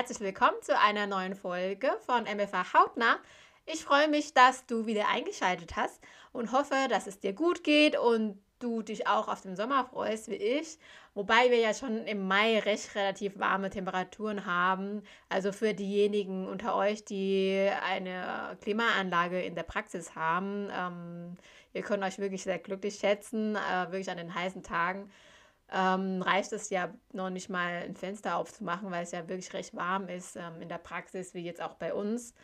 herzlich willkommen zu einer neuen Folge von MFA Hautnah. Ich freue mich, dass du wieder eingeschaltet hast und hoffe, dass es dir gut geht und du dich auch auf den Sommer freust wie ich. Wobei wir ja schon im Mai recht relativ warme Temperaturen haben. Also für diejenigen unter euch, die eine Klimaanlage in der Praxis haben, ähm, ihr könnt euch wirklich sehr glücklich schätzen, äh, wirklich an den heißen Tagen ähm, reicht es ja noch nicht mal ein Fenster aufzumachen, weil es ja wirklich recht warm ist ähm, in der Praxis, wie jetzt auch bei uns.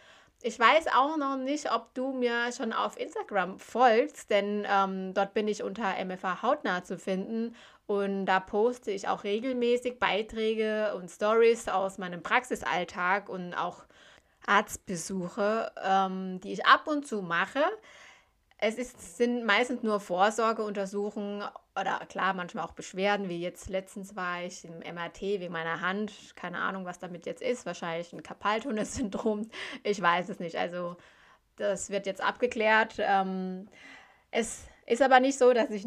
Ich weiß auch noch nicht, ob du mir schon auf Instagram folgst, denn ähm, dort bin ich unter MFA Hautnah zu finden und da poste ich auch regelmäßig Beiträge und Stories aus meinem Praxisalltag und auch Arztbesuche, ähm, die ich ab und zu mache. Es ist, sind meistens nur Vorsorgeuntersuchungen oder klar, manchmal auch Beschwerden, wie jetzt letztens war ich im MRT wegen meiner Hand. Keine Ahnung, was damit jetzt ist. Wahrscheinlich ein Kapaltunnel-Syndrom. Ich weiß es nicht. Also, das wird jetzt abgeklärt. Ähm, es ist aber nicht so, dass ich,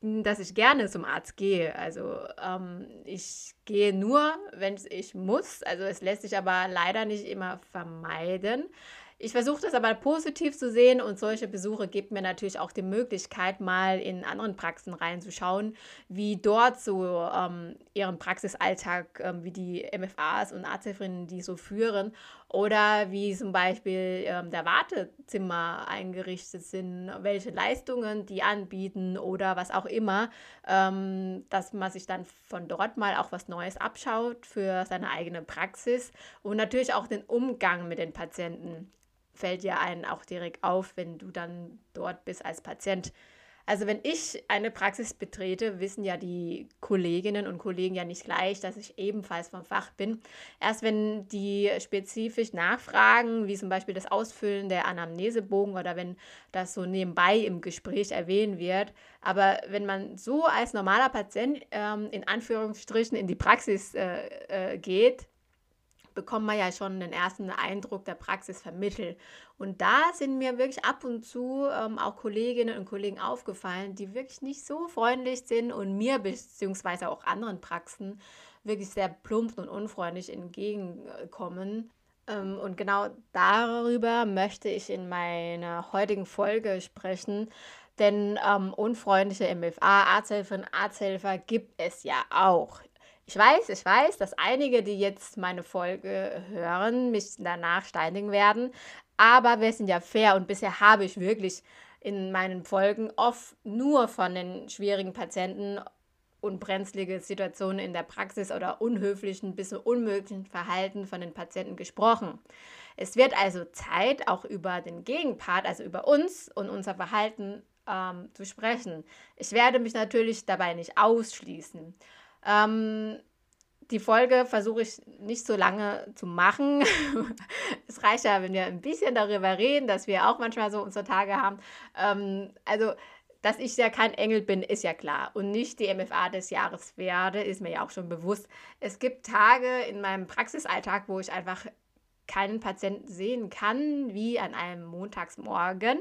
dass ich gerne zum Arzt gehe. Also, ähm, ich gehe nur, wenn ich muss. Also, es lässt sich aber leider nicht immer vermeiden. Ich versuche das aber positiv zu sehen und solche Besuche geben mir natürlich auch die Möglichkeit, mal in anderen Praxen reinzuschauen, wie dort so ähm, ihren Praxisalltag, ähm, wie die MFAs und Arzthelferinnen die so führen oder wie zum Beispiel ähm, der Wartezimmer eingerichtet sind, welche Leistungen die anbieten oder was auch immer, ähm, dass man sich dann von dort mal auch was Neues abschaut für seine eigene Praxis und natürlich auch den Umgang mit den Patienten fällt ja einen auch direkt auf, wenn du dann dort bist als Patient. Also wenn ich eine Praxis betrete, wissen ja die Kolleginnen und Kollegen ja nicht gleich, dass ich ebenfalls vom Fach bin. Erst wenn die spezifisch nachfragen, wie zum Beispiel das Ausfüllen der Anamnesebogen oder wenn das so nebenbei im Gespräch erwähnt wird. Aber wenn man so als normaler Patient ähm, in Anführungsstrichen in die Praxis äh, äh, geht, bekommt man ja schon den ersten Eindruck der Praxis vermittelt. Und da sind mir wirklich ab und zu ähm, auch Kolleginnen und Kollegen aufgefallen, die wirklich nicht so freundlich sind und mir beziehungsweise auch anderen Praxen wirklich sehr plump und unfreundlich entgegenkommen. Ähm, und genau darüber möchte ich in meiner heutigen Folge sprechen. Denn ähm, unfreundliche MFA, Arzthelferinnen, Arzthelfer gibt es ja auch. Ich weiß, ich weiß, dass einige, die jetzt meine Folge hören, mich danach steinigen werden. Aber wir sind ja fair und bisher habe ich wirklich in meinen Folgen oft nur von den schwierigen Patienten und brenzlige Situationen in der Praxis oder unhöflichen bis unmöglichen Verhalten von den Patienten gesprochen. Es wird also Zeit, auch über den Gegenpart, also über uns und unser Verhalten ähm, zu sprechen. Ich werde mich natürlich dabei nicht ausschließen. Ähm, die Folge versuche ich nicht so lange zu machen. es reicht ja, wenn wir ein bisschen darüber reden, dass wir auch manchmal so unsere Tage haben. Ähm, also, dass ich ja kein Engel bin, ist ja klar. Und nicht die MFA des Jahres werde, ist mir ja auch schon bewusst. Es gibt Tage in meinem Praxisalltag, wo ich einfach keinen Patienten sehen kann, wie an einem Montagsmorgen.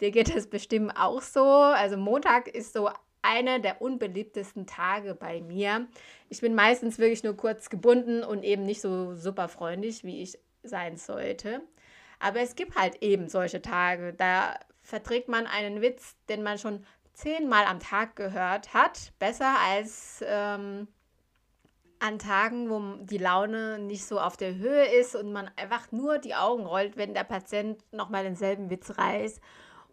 Dir geht es bestimmt auch so. Also Montag ist so einer der unbeliebtesten Tage bei mir. Ich bin meistens wirklich nur kurz gebunden und eben nicht so super freundlich, wie ich sein sollte. Aber es gibt halt eben solche Tage, da verträgt man einen Witz, den man schon zehnmal am Tag gehört hat, besser als ähm, an Tagen, wo die Laune nicht so auf der Höhe ist und man einfach nur die Augen rollt, wenn der Patient nochmal denselben Witz reißt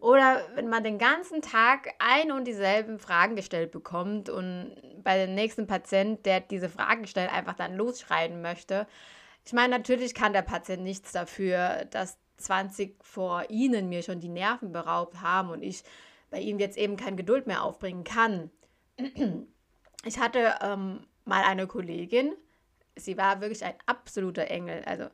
oder wenn man den ganzen Tag ein und dieselben Fragen gestellt bekommt und bei dem nächsten Patient, der diese Fragen stellt, einfach dann losschreien möchte. Ich meine, natürlich kann der Patient nichts dafür, dass 20 vor ihnen mir schon die Nerven beraubt haben und ich bei ihnen jetzt eben keine Geduld mehr aufbringen kann. Ich hatte ähm, mal eine Kollegin, sie war wirklich ein absoluter Engel. Also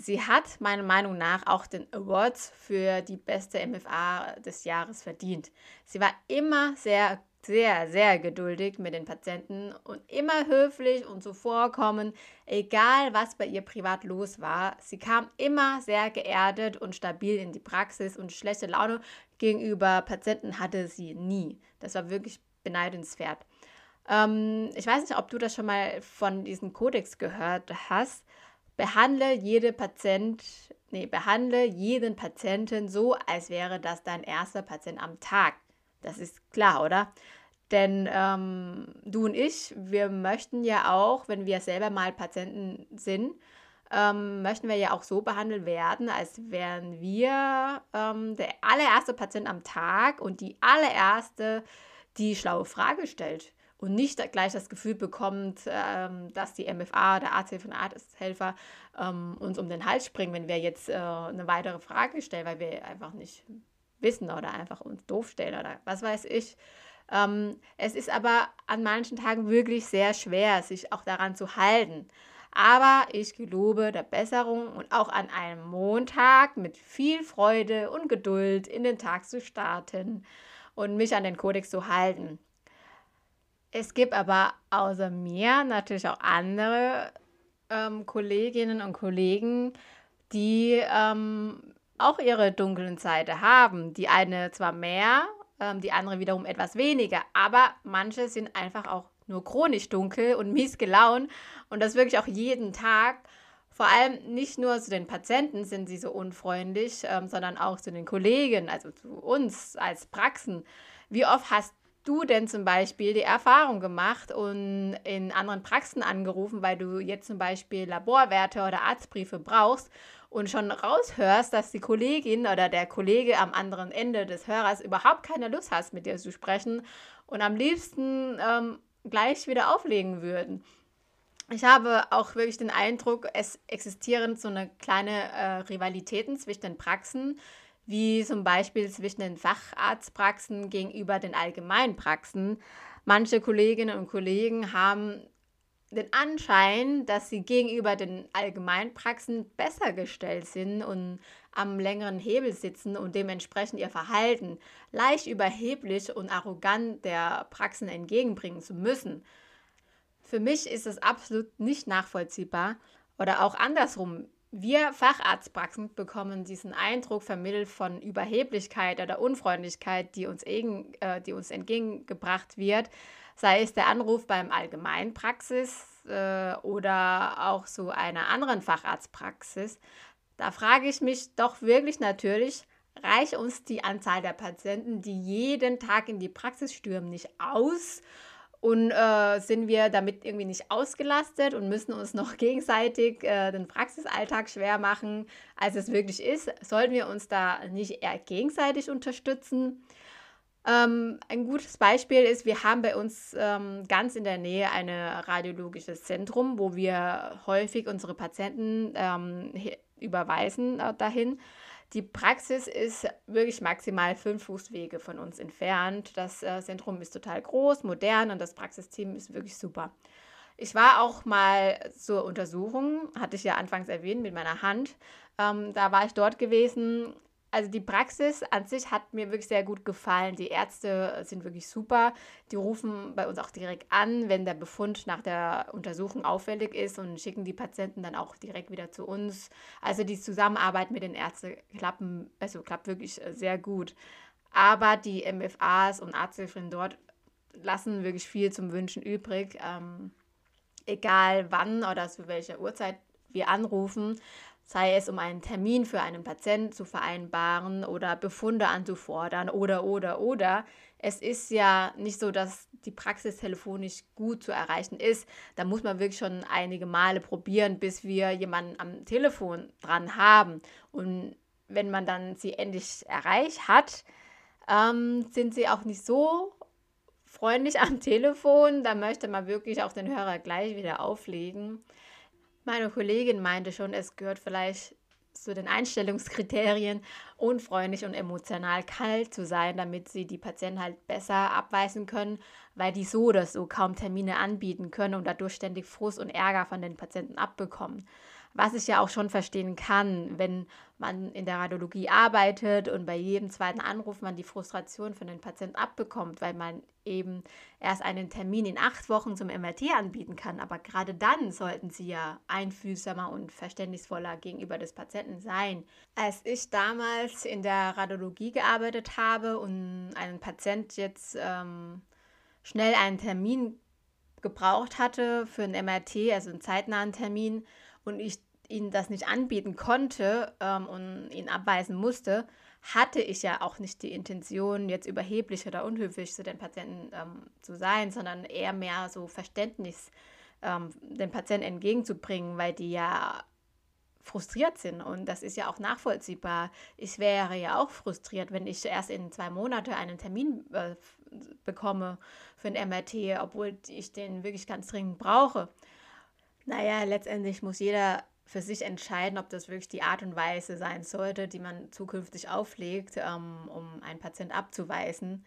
sie hat meiner Meinung nach auch den Award für die beste MFA des Jahres verdient. Sie war immer sehr, sehr, sehr geduldig mit den Patienten und immer höflich und zuvorkommend, egal was bei ihr privat los war. Sie kam immer sehr geerdet und stabil in die Praxis und schlechte Laune gegenüber Patienten hatte sie nie. Das war wirklich beneidenswert. Ähm, ich weiß nicht, ob du das schon mal von diesem Kodex gehört hast. Behandle jede Patient, nee, behandle jeden Patienten so, als wäre das dein erster Patient am Tag. Das ist klar, oder? Denn ähm, du und ich, wir möchten ja auch, wenn wir selber mal Patienten sind, ähm, möchten wir ja auch so behandelt werden, als wären wir ähm, der allererste Patient am Tag und die allererste, die schlaue Frage stellt und nicht gleich das Gefühl bekommt, ähm, dass die MFA, der Arzthilfe und Arzthelfer ähm, uns um den Hals springen, wenn wir jetzt äh, eine weitere Frage stellen, weil wir einfach nicht wissen oder einfach uns doof stellen oder was weiß ich. Ähm, es ist aber an manchen Tagen wirklich sehr schwer, sich auch daran zu halten. Aber ich gelobe der Besserung und auch an einem Montag mit viel Freude und Geduld in den Tag zu starten und mich an den Kodex zu halten. Es gibt aber außer mir natürlich auch andere ähm, Kolleginnen und Kollegen, die ähm, auch ihre dunklen Seite haben. Die eine zwar mehr, ähm, die andere wiederum etwas weniger, aber manche sind einfach auch nur chronisch dunkel und mies gelaunt und das wirklich auch jeden Tag. Vor allem nicht nur zu den Patienten sind sie so unfreundlich, ähm, sondern auch zu den Kollegen, also zu uns als Praxen. Wie oft hast du denn zum Beispiel die Erfahrung gemacht und in anderen Praxen angerufen, weil du jetzt zum Beispiel Laborwerte oder Arztbriefe brauchst und schon raushörst, dass die Kollegin oder der Kollege am anderen Ende des Hörers überhaupt keine Lust hat, mit dir zu sprechen und am liebsten ähm, gleich wieder auflegen würden. Ich habe auch wirklich den Eindruck, es existieren so eine kleine äh, Rivalitäten zwischen den Praxen, wie zum Beispiel zwischen den Facharztpraxen gegenüber den Allgemeinpraxen. Manche Kolleginnen und Kollegen haben den Anschein, dass sie gegenüber den Allgemeinpraxen besser gestellt sind und am längeren Hebel sitzen und dementsprechend ihr Verhalten leicht überheblich und arrogant der Praxen entgegenbringen zu müssen. Für mich ist es absolut nicht nachvollziehbar oder auch andersrum. Wir Facharztpraxen bekommen diesen Eindruck vermittelt von Überheblichkeit oder Unfreundlichkeit, die uns, äh, die uns entgegengebracht wird, sei es der Anruf beim Allgemeinpraxis äh, oder auch zu einer anderen Facharztpraxis. Da frage ich mich doch wirklich natürlich, reicht uns die Anzahl der Patienten, die jeden Tag in die Praxis stürmen, nicht aus? Und äh, sind wir damit irgendwie nicht ausgelastet und müssen uns noch gegenseitig äh, den Praxisalltag schwer machen, als es wirklich ist? Sollten wir uns da nicht eher gegenseitig unterstützen? Ähm, ein gutes Beispiel ist, wir haben bei uns ähm, ganz in der Nähe ein radiologisches Zentrum, wo wir häufig unsere Patienten ähm, überweisen äh, dahin. Die Praxis ist wirklich maximal fünf Fußwege von uns entfernt. Das äh, Zentrum ist total groß, modern und das Praxisteam ist wirklich super. Ich war auch mal zur Untersuchung, hatte ich ja anfangs erwähnt, mit meiner Hand. Ähm, da war ich dort gewesen also die Praxis an sich hat mir wirklich sehr gut gefallen. Die Ärzte sind wirklich super. Die rufen bei uns auch direkt an, wenn der Befund nach der Untersuchung auffällig ist und schicken die Patienten dann auch direkt wieder zu uns. Also die Zusammenarbeit mit den Ärzten klappen, also klappt wirklich äh, sehr gut. Aber die MFAs und Arzthilfen dort lassen wirklich viel zum Wünschen übrig. Ähm, egal wann oder zu welcher Uhrzeit wir anrufen, sei es um einen Termin für einen Patienten zu vereinbaren oder Befunde anzufordern oder, oder, oder. Es ist ja nicht so, dass die Praxis telefonisch gut zu erreichen ist. Da muss man wirklich schon einige Male probieren, bis wir jemanden am Telefon dran haben. Und wenn man dann sie endlich erreicht hat, ähm, sind sie auch nicht so freundlich am Telefon. Da möchte man wirklich auch den Hörer gleich wieder auflegen. Meine Kollegin meinte schon, es gehört vielleicht zu den Einstellungskriterien, unfreundlich und emotional kalt zu sein, damit sie die Patienten halt besser abweisen können, weil die so oder so kaum Termine anbieten können und dadurch ständig Frust und Ärger von den Patienten abbekommen. Was ich ja auch schon verstehen kann, wenn man in der Radiologie arbeitet und bei jedem zweiten Anruf man die Frustration von den Patienten abbekommt, weil man eben erst einen Termin in acht Wochen zum MRT anbieten kann. Aber gerade dann sollten sie ja einfühlsamer und verständnisvoller gegenüber des Patienten sein. Als ich damals in der Radiologie gearbeitet habe und ein Patient jetzt ähm, schnell einen Termin gebraucht hatte für ein MRT, also einen zeitnahen Termin, und ich ihnen das nicht anbieten konnte ähm, und ihn abweisen musste, hatte ich ja auch nicht die Intention, jetzt überheblich oder unhöflich zu den Patienten ähm, zu sein, sondern eher mehr so Verständnis ähm, den Patienten entgegenzubringen, weil die ja frustriert sind und das ist ja auch nachvollziehbar. Ich wäre ja auch frustriert, wenn ich erst in zwei Monaten einen Termin äh, bekomme für ein MRT, obwohl ich den wirklich ganz dringend brauche. Naja, letztendlich muss jeder für sich entscheiden, ob das wirklich die Art und Weise sein sollte, die man zukünftig auflegt, ähm, um einen Patient abzuweisen.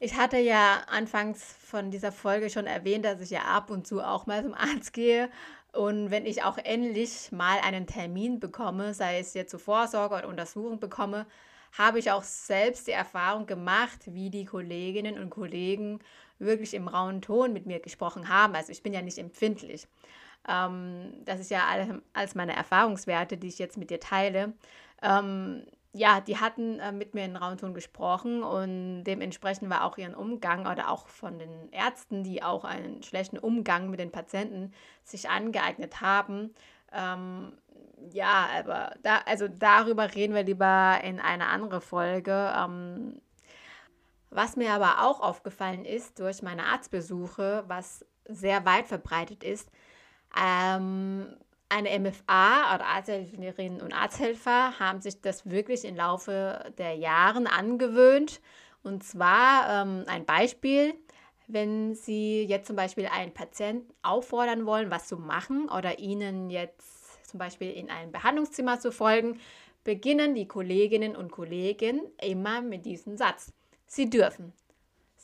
Ich hatte ja anfangs von dieser Folge schon erwähnt, dass ich ja ab und zu auch mal zum Arzt gehe. Und wenn ich auch endlich mal einen Termin bekomme, sei es jetzt zur Vorsorge oder Untersuchung bekomme, habe ich auch selbst die Erfahrung gemacht, wie die Kolleginnen und Kollegen wirklich im rauen Ton mit mir gesprochen haben. Also ich bin ja nicht empfindlich. Ähm, das ist ja alles meine Erfahrungswerte, die ich jetzt mit dir teile. Ähm, ja, die hatten äh, mit mir in rauen Ton gesprochen und dementsprechend war auch ihren Umgang oder auch von den Ärzten, die auch einen schlechten Umgang mit den Patienten sich angeeignet haben, ähm, ja, aber da, also darüber reden wir lieber in einer anderen Folge. Ähm, was mir aber auch aufgefallen ist durch meine Arztbesuche, was sehr weit verbreitet ist, ähm, eine MFA oder Arzthelferinnen und Arzthelfer haben sich das wirklich im Laufe der Jahre angewöhnt. Und zwar ähm, ein Beispiel, wenn Sie jetzt zum Beispiel einen Patienten auffordern wollen, was zu machen oder Ihnen jetzt zum Beispiel in ein Behandlungszimmer zu folgen, beginnen die Kolleginnen und Kollegen immer mit diesem Satz. Sie dürfen.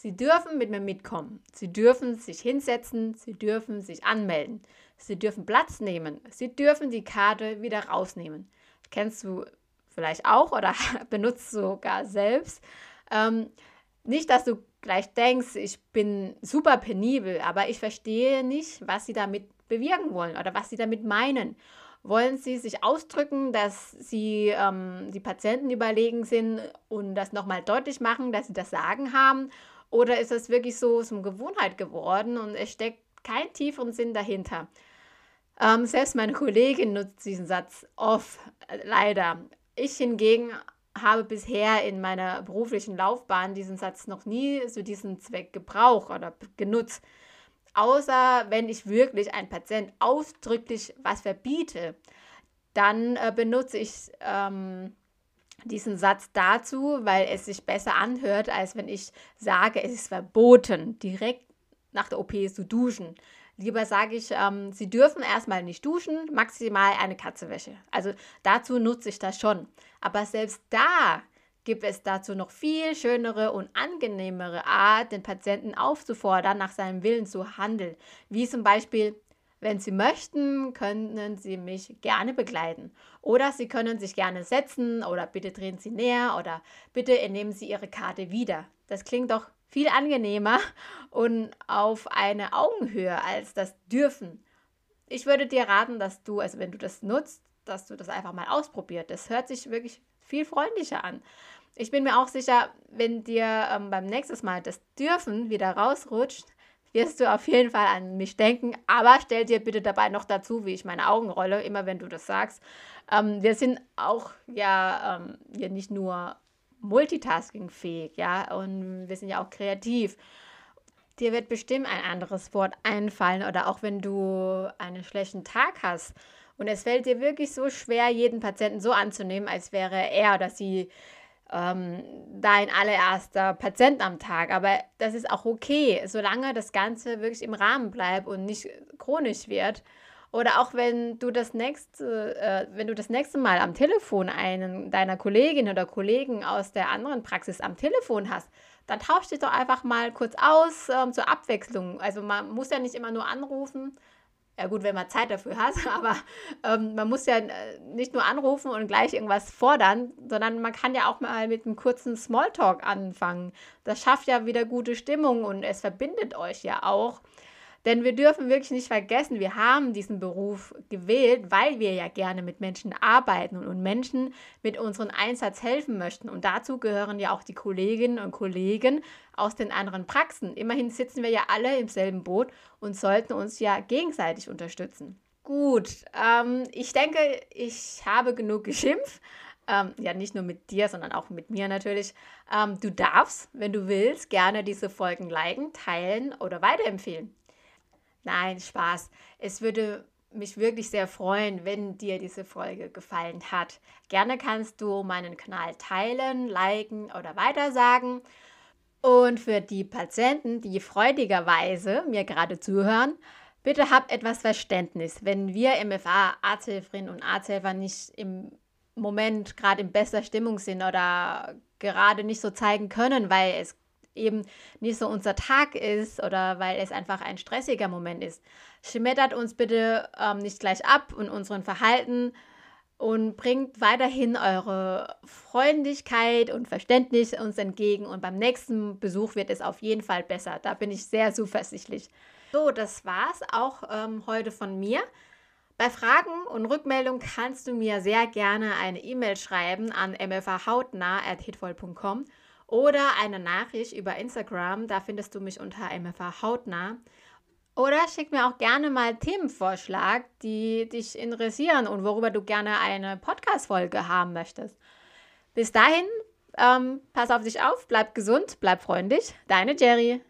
Sie dürfen mit mir mitkommen. Sie dürfen sich hinsetzen. Sie dürfen sich anmelden. Sie dürfen Platz nehmen. Sie dürfen die Karte wieder rausnehmen. Kennst du vielleicht auch oder benutzt sogar selbst. Ähm, nicht, dass du gleich denkst, ich bin super penibel, aber ich verstehe nicht, was sie damit bewirken wollen oder was sie damit meinen. Wollen Sie sich ausdrücken, dass Sie ähm, die Patienten überlegen sind und das nochmal deutlich machen, dass Sie das Sagen haben? Oder ist das wirklich so zum Gewohnheit geworden und es steckt kein tieferen Sinn dahinter? Ähm, selbst meine Kollegin nutzt diesen Satz oft, äh, leider. Ich hingegen habe bisher in meiner beruflichen Laufbahn diesen Satz noch nie zu diesem Zweck gebraucht oder genutzt. Außer wenn ich wirklich einem Patient ausdrücklich was verbiete, dann äh, benutze ich ähm, diesen Satz dazu, weil es sich besser anhört, als wenn ich sage, es ist verboten, direkt nach der OP zu duschen. Lieber sage ich, ähm, Sie dürfen erstmal nicht duschen, maximal eine Katzewäsche. Also dazu nutze ich das schon. Aber selbst da gibt es dazu noch viel schönere und angenehmere Art, den Patienten aufzufordern, nach seinem Willen zu handeln. Wie zum Beispiel, wenn Sie möchten, können Sie mich gerne begleiten. Oder Sie können sich gerne setzen oder bitte drehen Sie näher oder bitte entnehmen Sie Ihre Karte wieder. Das klingt doch viel angenehmer und auf eine Augenhöhe als das dürfen. Ich würde dir raten, dass du, also wenn du das nutzt, dass du das einfach mal ausprobiert. Das hört sich wirklich viel freundlicher an. Ich bin mir auch sicher, wenn dir ähm, beim nächsten Mal das Dürfen wieder rausrutscht, wirst du auf jeden Fall an mich denken. Aber stell dir bitte dabei noch dazu, wie ich meine Augen rolle, immer wenn du das sagst. Ähm, wir sind auch ja, ähm, ja nicht nur multitaskingfähig, ja, und wir sind ja auch kreativ. Dir wird bestimmt ein anderes Wort einfallen oder auch wenn du einen schlechten Tag hast und es fällt dir wirklich so schwer, jeden Patienten so anzunehmen, als wäre er oder sie ähm, dein allererster Patient am Tag. Aber das ist auch okay, solange das Ganze wirklich im Rahmen bleibt und nicht chronisch wird. Oder auch wenn du das nächste, äh, wenn du das nächste Mal am Telefon einen deiner Kollegin oder Kollegen aus der anderen Praxis am Telefon hast, dann tausch dich doch einfach mal kurz aus ähm, zur Abwechslung. Also man muss ja nicht immer nur anrufen, ja gut, wenn man Zeit dafür hat, aber ähm, man muss ja äh, nicht nur anrufen und gleich irgendwas fordern, sondern man kann ja auch mal mit einem kurzen Smalltalk anfangen. Das schafft ja wieder gute Stimmung und es verbindet euch ja auch. Denn wir dürfen wirklich nicht vergessen, wir haben diesen Beruf gewählt, weil wir ja gerne mit Menschen arbeiten und Menschen mit unserem Einsatz helfen möchten. Und dazu gehören ja auch die Kolleginnen und Kollegen aus den anderen Praxen. Immerhin sitzen wir ja alle im selben Boot und sollten uns ja gegenseitig unterstützen. Gut, ähm, ich denke, ich habe genug geschimpft. Ähm, ja, nicht nur mit dir, sondern auch mit mir natürlich. Ähm, du darfst, wenn du willst, gerne diese Folgen liken, teilen oder weiterempfehlen. Nein, Spaß. Es würde mich wirklich sehr freuen, wenn dir diese Folge gefallen hat. Gerne kannst du meinen Kanal teilen, liken oder weitersagen. Und für die Patienten, die freudigerweise mir gerade zuhören, Bitte habt etwas Verständnis. Wenn wir MFA, Arzthelferinnen und Arzthelfer nicht im Moment gerade in bester Stimmung sind oder gerade nicht so zeigen können, weil es eben nicht so unser Tag ist oder weil es einfach ein stressiger Moment ist. Schmettert uns bitte ähm, nicht gleich ab und unseren Verhalten und bringt weiterhin eure Freundlichkeit und Verständnis uns entgegen und beim nächsten Besuch wird es auf jeden Fall besser. Da bin ich sehr zuversichtlich. So, das war's auch ähm, heute von mir. Bei Fragen und Rückmeldungen kannst du mir sehr gerne eine E-Mail schreiben an mfahautnah.hitvoll.com oder eine Nachricht über Instagram. Da findest du mich unter mfahautnah. Oder schick mir auch gerne mal Themenvorschlag, die dich interessieren und worüber du gerne eine Podcast-Folge haben möchtest. Bis dahin, ähm, pass auf dich auf, bleib gesund, bleib freundlich. Deine Jerry.